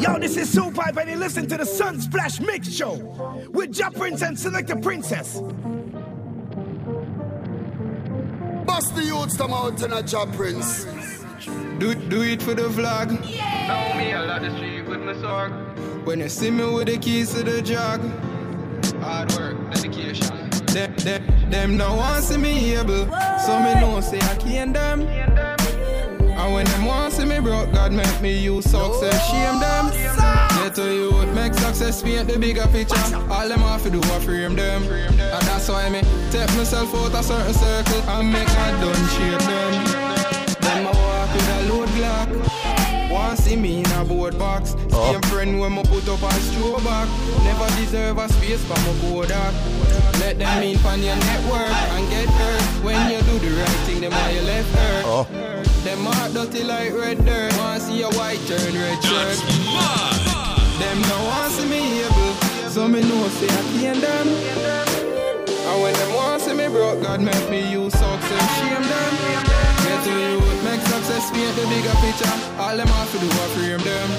Yo, this is Super and you listen to the Sunsplash Mix Show with Ja Prince and Select Selector Princess. Bust the youths come out in a Ja Prince. Do, do it for the vlog. Know me, I love the street with my sword. When you see me with the keys to the jog. Hard work, dedication. Them, them, them no want see me able. So me know say I can't them. And when them want see me broke, God make me use success, shame them. Get to you, make success paint the bigger picture. All them have to do is frame them. And that's why me take myself out a certain circle and make my done when me put up a straw back. Never deserve a space for my Kodak. Let them in on your network and get hurt. When you do the right thing, them why you left hurt. Oh. Them heart dirty like red dirt. Wanna see a white turn red shirt. Them no want see me able. So me know say I can't them. And when them want see me broke, God make me use success, shame them. Get to you, make success paint the bigger picture. All them have to do is frame them.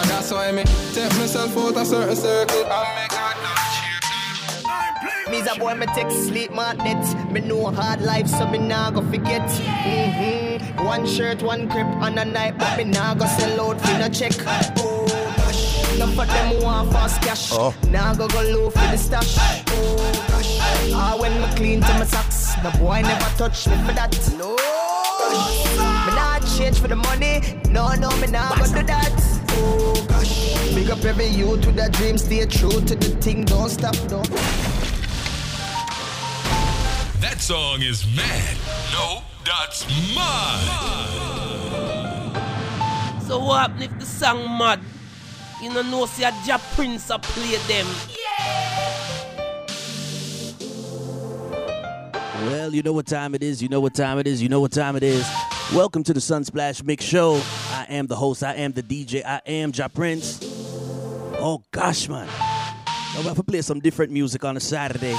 And that's why me take myself out a certain circle and make God done shape them. Me's a boy, me take sleep magnet. Me know hard life, so me nah go forget. Mm-hmm. One shirt, one crib on a night, but me nah go sell out for no check. Oh gosh, enough of them want fast cash. Nah go go low for the stash. Oh gosh, ah when me clean to my socks, the boy never touch me for that. No. Gosh. Me nah change for the money. No, no, me nah go do that. Oh gosh, big up every youth with a dream, stay true to the thing, don't stop, don't. That song is mad. No, that's mad. So what happen if the song mad? You know, no see a Ja Prince a play them. Well, you know what time it is. You know what time it is. You know what time it is. Welcome to the Sunsplash Mix Show. I am the host. I am the DJ. I am Ja Prince. Oh gosh, man. I'm about to play some different music on a Saturday.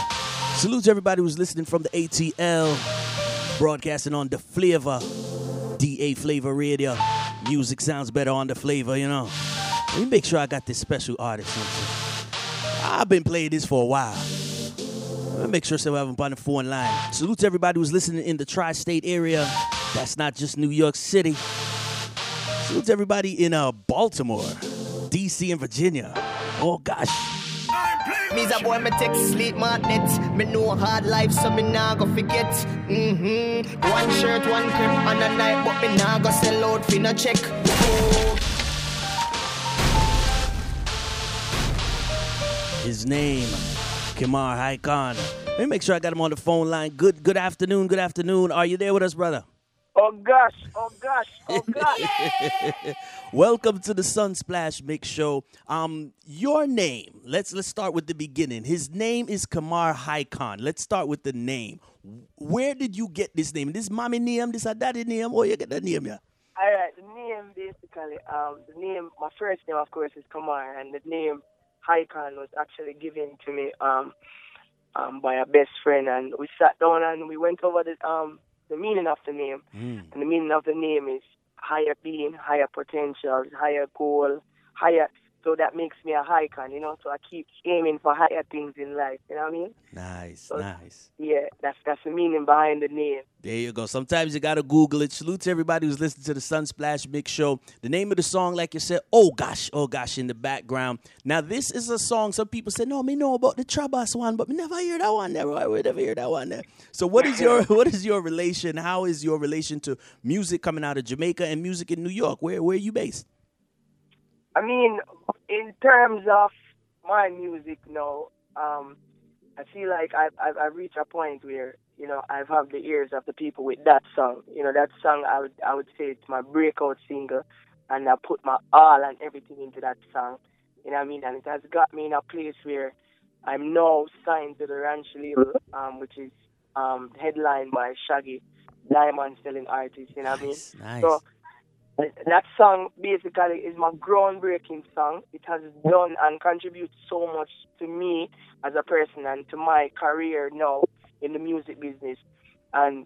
Salute to everybody who's listening from the ATL, broadcasting on the Flavor, DA Flavor Radio. Music sounds better on the Flavor, you know. Let me make sure I got this special artist. I've been playing this for a while. Let me make sure so I have him on the phone line. Salute to everybody who's listening in the tri-state area. That's not just New York City. Salute to everybody in uh, Baltimore, DC, and Virginia. Oh gosh. Me's a boy, me take sleep magnet. Me know hard life, so me nah go forget. Mm-hmm. One shirt, one crib and a night, but me nah go sell out for no check. Oh. His name, Kemar Highcon. Let me make sure I got him on the phone line. Good good afternoon, good afternoon. Are you there with us, brother? Oh gosh, oh gosh, oh gosh. Welcome to the Sunsplash Mix Show. Um, your name. Let's let's start with the beginning. His name is Kemar Highcon. Let's start with the name. Where did you get this name? This mommy name, this a daddy name, or you get that name, yeah? All right, the name basically, um, the name, my first name of course is Kemar, and the name Highcon was actually given to me um, um, by a best friend, and we sat down and we went over the um the meaning of the name, Mm. and the meaning of the name is higher being, higher potential, higher goal, higher. So that makes me a Highcon, you know. So I keep aiming for higher things in life. You know what I mean? Nice, So- nice. Yeah, that's that's the meaning behind the name. There you go. Sometimes you gotta Google it. Salute to everybody who's listening to the Sunsplash Mix Show. The name of the song, like you said, oh gosh, oh gosh, in the background. Now this is a song. Some people say, no, me know about the Trabas one, but me never hear that one there. Right? We never hear that one there. So what is your what is your relation? How is your relation to music coming out of Jamaica and music in New York? Where where are you based? I mean, in terms of my music now, um, I feel like I've, I've, I've reached a point where, you know, I've had the ears of the people with that song. You know, that song, I would, I would say it's my breakout single, and I put my all and everything into that song. You know what I mean? And it has got me in a place where I'm now signed to the Ranch label, um, which is um, headlined by Shaggy, diamond selling artist. You know what I mean? Nice. So that song basically is my groundbreaking song. It has done and contributed so much to me as a person and to my career now in the music business. And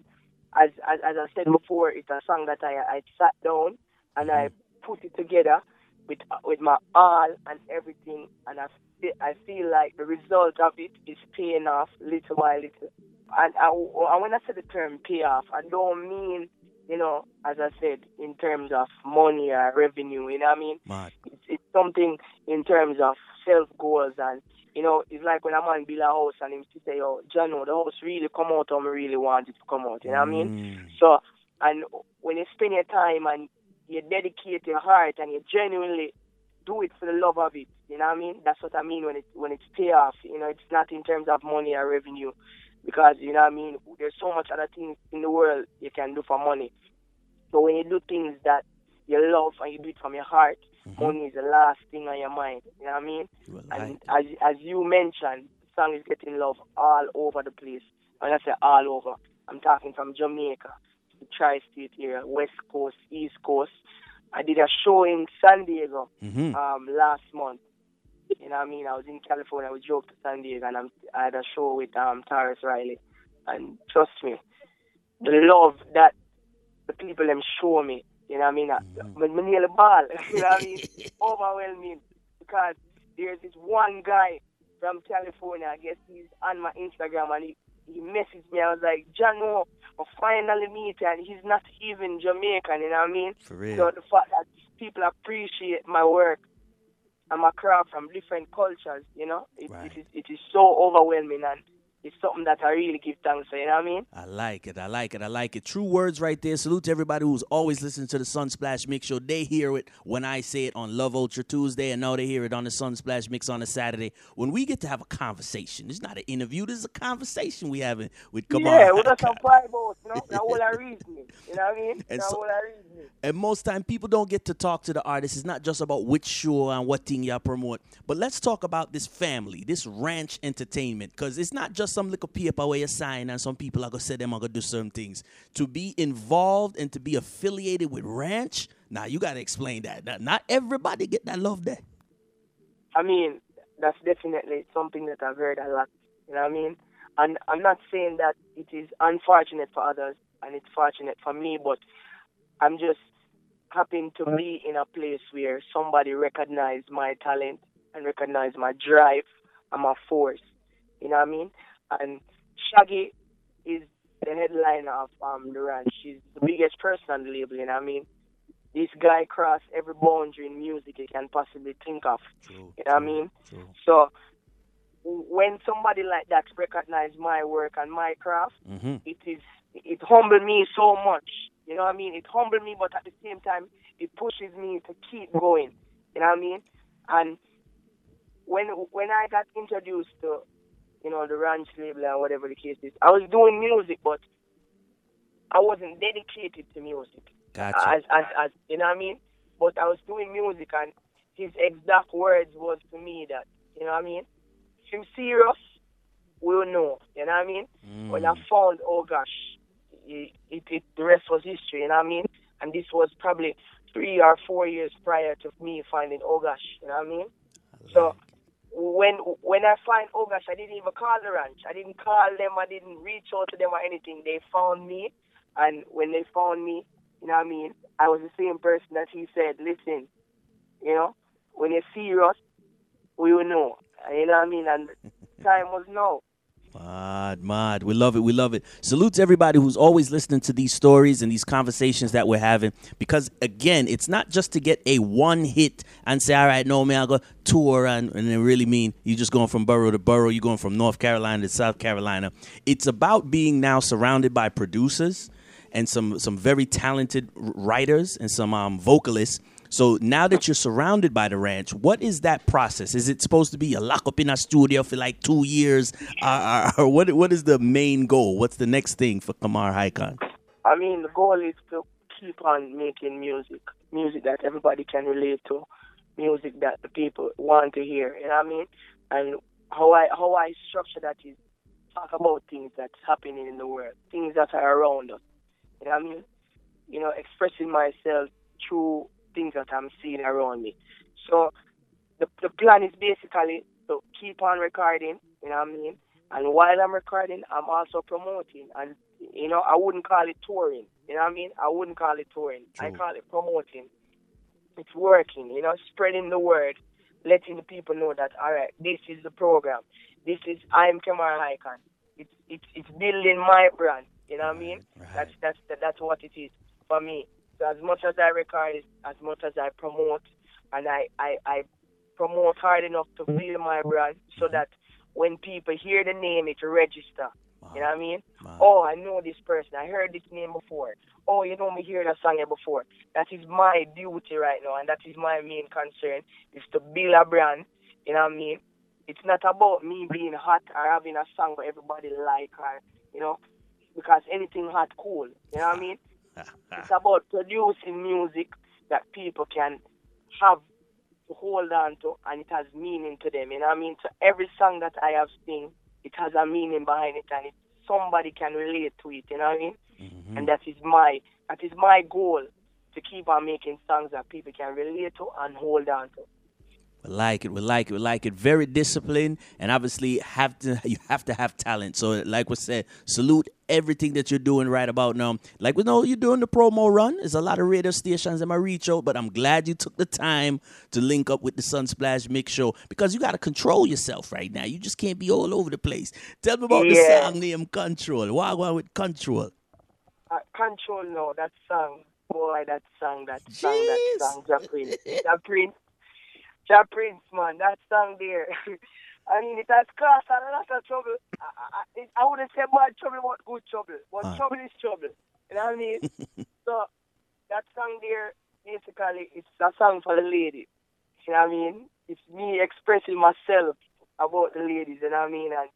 as as, as I said before, it's a song that I, I sat down and I mm-hmm. put it together with with my all and everything, and I feel, I feel like the result of it is paying off little by little. And I, and when I say the term pay off, I don't mean you know, as I said, in terms of money or revenue, you know what I mean? Mad. It's, it's something in terms of self goals and you know, it's like when a man build a house and him say, Oh, John, the house really come out I really want it to come out, you know what I mean? Mm. So and when you spend your time and you dedicate your heart and you genuinely do it for the love of it, you know what I mean? That's what I mean when it when it's pay off. You know, it's not in terms of money or revenue. Because, you know what I mean, there's so much other things in the world you can do for money. So when you do things that you love and you do it from your heart, money is the last thing on your mind. You know what I mean? Are And lying. as as you mentioned, the song is getting love all over the place. When I say all over, I'm talking from Jamaica, to the tri-state area, West Coast, East Coast. I did a show in San Diego Mhm. um, last month. You know what I mean? I was in California. We drove to San Diego, and I'm, I had a show with um, Tarrus Riley. And trust me, the love that the people them show me, you know what I mean? Mm-hmm. When me nearly ball, you know what I mean? Overwhelming because there's this one guy from California. I guess he's on my Instagram, and he he messaged me. I was like, John, no, I finally meet, and he's not even Jamaican. You know what I mean? For real. So the fact that people appreciate my work and a crowd from different cultures, you know, it, Right. it, is, it is so overwhelming and it's something that I really give thanks for, you know what I mean? I like it. I like it. I like it. True words right there. Salute to everybody who's always listening to the Sunsplash Mix Show. They hear it when I say it on Love Ultra Tuesday, and now they hear it on the Sunsplash Mix on a Saturday. When we get to have a conversation, it's not an interview. This is a conversation we having with Kemar. yeah, us some five out, you know, that's all I reasoning, you know what I mean? And That's so- all I reasoning. And most time people don't get to talk to the artist. It's not just about which show and what thing y'all promote. But let's talk about this family, this ranch entertainment. Because it's not just some little paper where you sign and some people are gonna say them are gonna do certain things. To be involved and to be affiliated with ranch, now you gotta explain that. Not everybody get that love there. I mean, that's definitely something that I've heard a lot. You know what I mean? And I'm not saying that it is unfortunate for others and it's fortunate for me, but I'm just happen to be in a place where somebody recognized my talent and recognized my drive and my force. You know what I mean? And Shaggy is the headline of um, the ranch. She's the biggest person on the label, you know what I mean? This guy crossed every boundary in music you can possibly think of. True. You know what I mean? True. So when somebody like that recognize my work and my craft, Mhm. it is it humbled me so much. You know what I mean? It humbled me, but at the same time, it pushes me to keep going. You know what I mean? And when when I got introduced to you know the ranch label or whatever the case is, I was doing music, but I wasn't dedicated to music Gotcha. as, as, as you know what I mean. But I was doing music, and his exact words was to me that you know what I mean. If you're serious, we'll know. You know what I mean. Mm. When I found, oh gosh, it, it, it the rest was history. You know what I mean. And this was probably three or four years prior to me finding, oh gosh, you know what I mean. So when when I find gosh, I didn't even call the ranch. I didn't call them. I didn't reach out to them or anything. They found me, and when they found me, you know what I mean. I was the same person that he said, listen, you know, when you see us, we will know. You know what I mean. And time was now. Mad, mad. We love it. We love it. Salute to everybody who's always listening to these stories and these conversations that we're having. Because again, it's not just to get a one hit and say, all right, no, man, I'll go tour and, and it really mean you're just going from borough to borough, you're going from North Carolina to South Carolina. It's about being now surrounded by producers and some some very talented writers and some um, vocalists. So now that you're surrounded by the ranch, what is that process? Is it supposed to be a lock up in a studio for like two years, uh, or what? What is the main goal? What's the next thing for Kemar Highcon? I mean, the goal is to keep on making music, music that everybody can relate to, music that the people want to hear. You know what I mean? And how I how I structure that is talk about things that's happening in the world, things that are around us. You know what I mean? You know, expressing myself through things that I'm seeing around me. So the the plan is basically to keep on recording. You know what I mean? And while I'm recording, I'm also promoting. And you know, I wouldn't call it touring. You know what I mean? I wouldn't call it touring. I call it promoting. it's working. You know, spreading the word, letting the people know that all right, this is the program. This is I'm Kemar Highcon. It's it's it's building my brand. You know what I mean? Right. That's that's that's what it is for me. So as much as I record, as much as I promote, and I I, I promote hard enough to mm-hmm. build my brand, so that when people hear the name, it register. You know what I mean? Wow. Oh, I know this person. I heard this name before. Oh, you know me hear that song before. That is my duty right now, and that is my main concern is to build a brand. You know what I mean? It's not about me being hot or having a song that everybody like or you know, because anything hot cool. You know what I mean? It's about producing music that people can have to hold on to and it has meaning to them. You know what I mean? So every song that I have sing, it has a meaning behind it and it, somebody can relate to it, you know what I mean? Mm-hmm. And that is my that is my goal to keep on making songs that people can relate to and hold on to. We like it. We like it. We like it. Very disciplined, and obviously have to you have to have talent. So, like we said, salute everything that you're doing right about now. Like we know you're doing the promo run. There's a lot of radio stations that might reach out, but I'm glad you took the time to link up with the Sunsplash Mix Show because you got to control yourself right now. You just can't be all over the place. Tell me about Yeah. the song name Control. Why go with Control? Uh, control no, that song, boy, that song, that song, that Jeez. song, Ja Prince, Ja Prince, man, that song there. I mean, it has caused a lot of trouble. I, I, I- wouldn't say bad trouble, but good trouble. But trouble is trouble. You know what I mean? so that song there, basically, it's a song for the ladies. You know what I mean? It's me expressing myself about the ladies. You know what I mean? And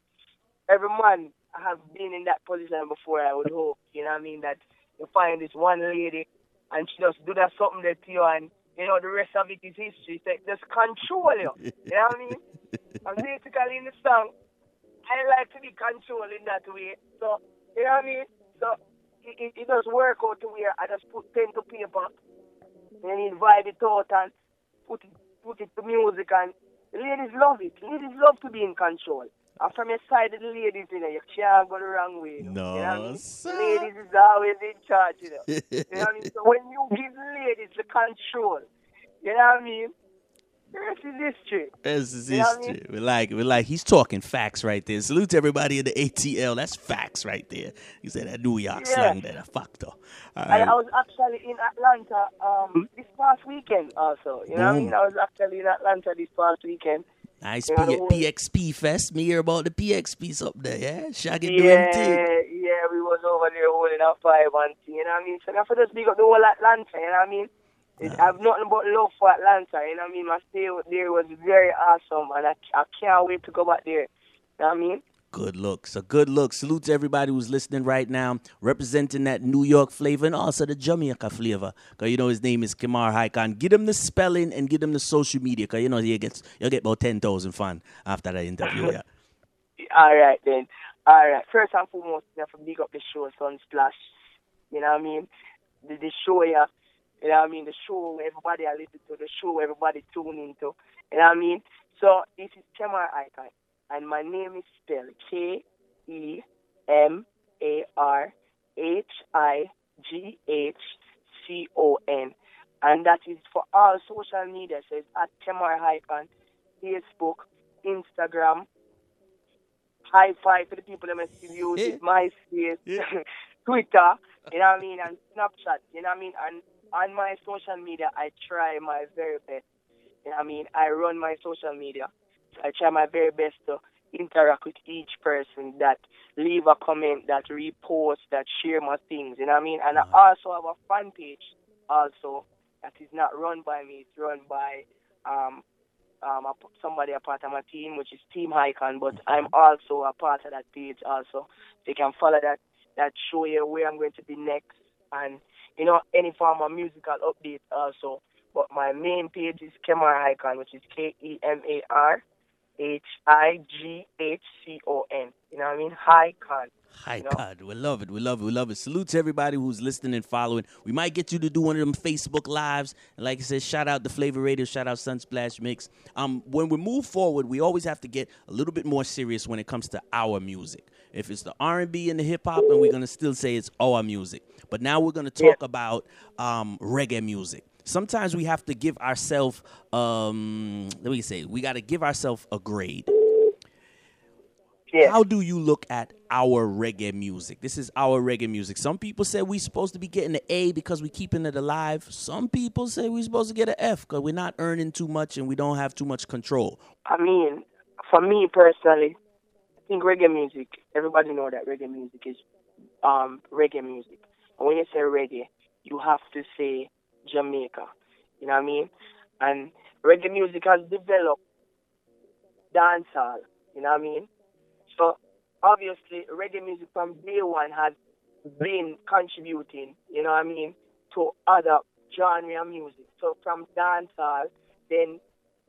every man have been in that position before, I would hope. You know what I mean? That you find this one lady and she just do that something that to you and you know the rest of it is history. So just control you. You know what I mean? and basically in the song, I like to be controlled in that way. So you know what I mean? So it, it, it does work out to where I just put pen to paper and invite it out and put it put it to music and the ladies love it. Ladies love to be in control. From your side of the ladies, you know, you can't go the wrong way. You know, No, you know I mean? sir. Ladies is always in charge, you know. you know what I mean? So when you give the ladies the control, you know what I mean? Rest is history. This is You know I history. We like. We like. He's talking facts right there. Salute to everybody in the ATL. That's facts right there. He said that New York Yeah. slang there. Factor. All And right. I was actually in Atlanta um, this past weekend also. You know what I mean? I was actually in Atlanta this past weekend. Nice P- PXP Fest. Me hear about the PXPs up there, yeah? Shaggy doing Yeah, thing. yeah, we was over there holding a five and thing, you know what I mean? So I for just big up the whole Atlanta, you know what I mean? It, I have nothing but love for Atlanta, you know what I mean? My stay there was very awesome and I, I can't wait to go back there. You know what I mean? Good look. So good look. Salute to everybody who's listening right now, representing that New York flavor and also the Jamaica flavor. Cause you know his name is Kemar Highcon. Get him the spelling and get him the social media. Cause you know he gets you'll get about ten thousand fun after that interview. Yeah. All right then. All right. First and foremost, you have to big up the show Sunsplash. You know what I mean? The, the show, yeah. You know what I mean? The show everybody I listen to, the show everybody tune into. You know what I mean? So this is Kemar Highcon, and my name is spelled K E M A R H I G H C O N, and that is for all social media. So it's at Kemar Highcon, Facebook, Instagram, high five to the people that must use it, MySpace, Twitter, you know what I mean, and Snapchat, you know what I mean, and on my social media, I try my very best. You know what I mean? I run my social media. I try my very best to interact with each person that leave a comment, that repost, that share my things. You know what I mean? And I also have a fan page also that is not run by me. It's run by um um a, somebody a part of my team, which is Team Highcon. But I'm also a part of that page also. So you can follow that that show you where I'm going to be next and you know any form of musical update also. But my main page is Kemar Highcon, which is K E M A R H I G H C O N. You know what I mean? Icon. Hi, You know? God. We love it. We love it. We love it. Salute to everybody who's listening and following. We might get you to do one of them Facebook lives. And like I said, shout out the Flavor Radio, shout out Sunsplash Mix. Um, when we move forward, we always have to get a little bit more serious when it comes to our music. If it's the R&B and the hip hop, and we're gonna still say it's our music. But now we're gonna talk about um, reggae music. Sometimes we have to give ourselves, um, let me say, we got to give ourselves a grade. Yeah. How do you look at our reggae music? This is our reggae music. Some people say we're supposed to be getting an A because we're keeping it alive. Some people say we're supposed to get an F because we're not earning too much and we don't have too much control. I mean, for me personally, I think reggae music. Everybody know that reggae music is um, reggae music. And when you say reggae, you have to say Jamaica. You know what I mean? And reggae music has developed dancehall. You know what I mean? So obviously, reggae music from day one has been contributing. You know what I mean? To other genre of music. So from dancehall, then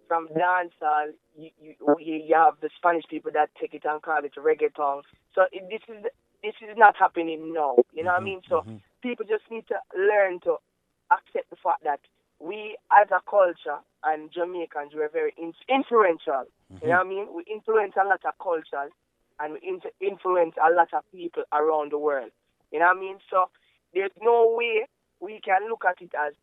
from dancehall, you, you, you have the Spanish people that take it and call it reggaeton. So it, this is this is not happening now. You know what I mm-hmm, mean? So mm-hmm. people just need to learn to accept the fact that we, as a culture, and Jamaicans, we're very in- influential. You know mm-hmm. what I mean? We influence a lot of cultures, and we in- influence a lot of people around the world. You know what I mean? So there's no way we can look at it as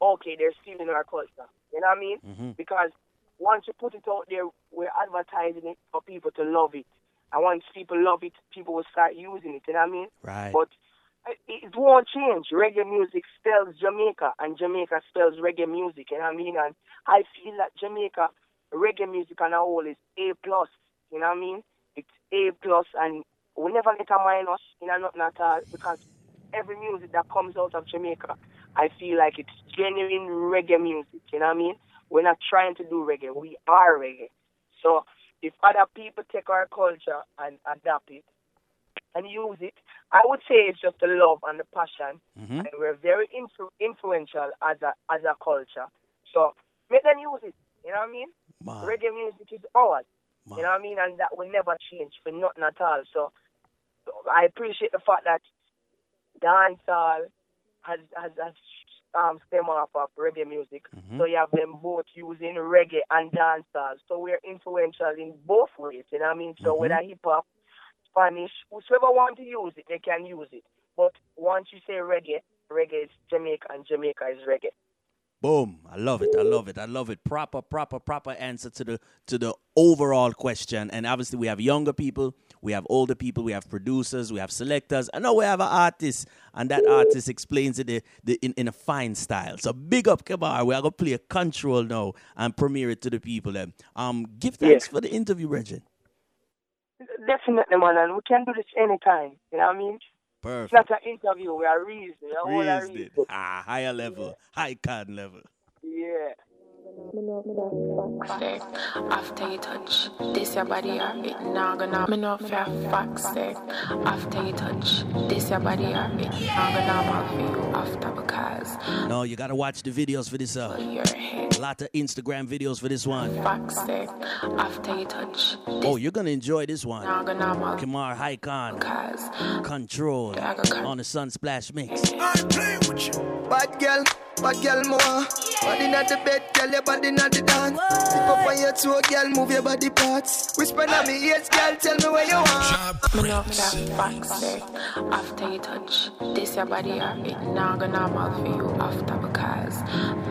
okay, they're stealing our culture. You know what I mean? Mm-hmm. Because once you put it out there, we're advertising it for people to love it. And once people love it, people will start using it. You know what I mean? Right. But it- won't change. Reggae music spells Jamaica, and Jamaica spells reggae music. You know what I mean? And I feel that Jamaica reggae music on a whole is A plus. You know what I mean? It's A plus, and we never get a minus. You know, nothing at all because every music that comes out of Jamaica, I feel like it's genuine reggae music. You know what I mean? We're not trying to do reggae. We are reggae. So if other people take our culture and adapt it and use it, I would say it's just the love and the passion. Mhm. And we're very influ- influential as a as a culture. So make them use it. You know what I mean? Man. Reggae music is ours. Man. You know what I mean? And that will never change for nothing at all. So, I appreciate the fact that dancehall has has, has um, stem off of reggae music. Mm-hmm. So you have them both using reggae and dancehall. So we're influential in both ways. You know what I mean? So Mhm. whether hip hop, Spanish, whoever want to use it, they can use it. But once you say reggae, reggae is Jamaica and Jamaica is reggae. Boom. I love it. I love it. I love it. Proper, proper, proper answer to the to the overall question. And obviously we have younger people, we have older people, we have producers, we have selectors. I know we have an artist, and that artist explains it in, in a fine style. So big up Kemar. We are gonna play a control now and premiere it to the people then. Um give thanks for the interview, Reggie. Definitely, man, and we can do this anytime. You know what I mean? Perfect. It's not an interview. We are reasoning. We are all are it. reasoning. Ah, higher level, high card level. After you touch this your body it now gonna me no fair facts say after you touch this your body it now gonna for you after because No, you gotta watch the videos for this uh a lot of Instagram videos for this one. facts say after you touch Oh, you're gonna enjoy this one. gonna Kemar because Control Yeah, I got con- on the Sunsplash mix. Bad girl, bad girl more. Body in the bed, girl, your body in the dance. Tip up on your toe, girl, move your body parts. Whisper on me ears, girl, tell me where you want. me fair facts after you touch this your body it now gonna mal for you after because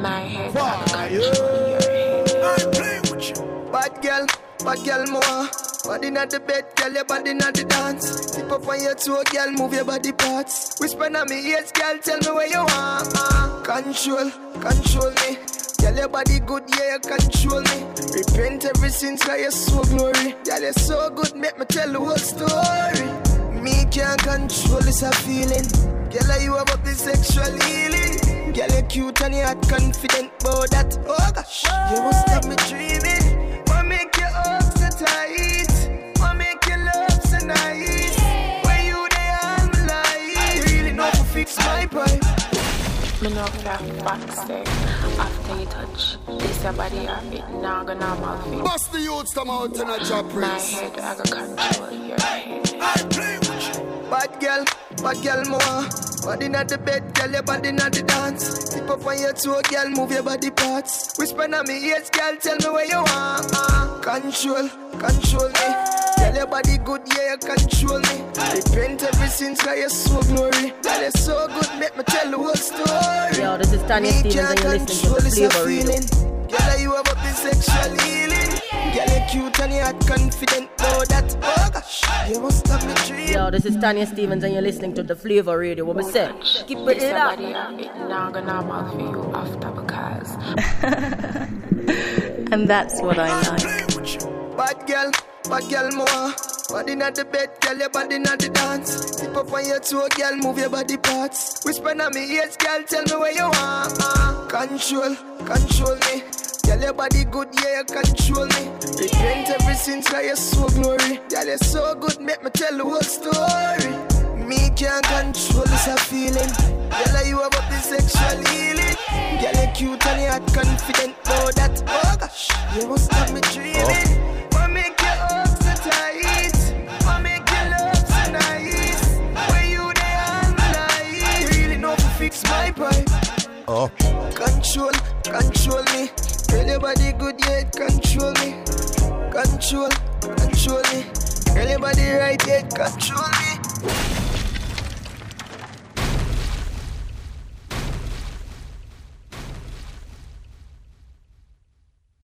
my head I go control your head Bad girl, bad girl more. Body in the bed, girl, your body in the dance. Tip up on your toe, girl, move your body parts. Whisper on me ears, girl, tell me where you want. Control, control me. Girl, your body good, yeah, you control me. Repent ever since, cause you're so glory. Girl, you're so good, make me tell the whole story. Me can't control this a feeling. Girl, you have up the sexual healing. Girl, you're cute and you're confident about that. Oh gosh, you must have me dreaming. After you touch this your body it now gonna you Bust the youths come out in My prince. head, I control your head. Bad girl, bad girl more. Body in the bed, girl, your body in the dance. Tip up on your toe, girl, move your body parts. Whisper on me ears, girl, tell me where you want. Uh, control, control me. Tell your body good, yeah, you control me. Repent ever since, cause you're so glory. Girl, you're so good, make me tell the whole story. Yo, this is Tanya Me Stephens and you're listening to the this a Flavor Radio. feeling. Girl, you have up in sexual healing. Girl, you're cute and you're confident. Oh, that, oh gosh, you must have me dream. Yo, this is Tanya Stephens and you're listening to the Flavor Radio. What we say? Keep it This up. body are uh, it now gonna normal for you after because And that's what I like. Bad girl, bad girl more. Body not the bed, girl, your body not the dance. Tip up on your toe, girl, move your body parts. Whisper on me ears, girl, tell me where you want. Uh, control, control me. Girl, your body good, yeah, you control me. Repent ever since, cause you're so glory. Girl, you're so good, make me tell the whole story. Me can't control this feeling. Girl, you have up the sexual healing. Girl, you're cute and you're confident. Oh, that, oh gosh, you must have me dreaming. What Oh. Control, control me. Tell your body good, yeah, it control me. Control, control me. Tell your body right, yeah, it control me.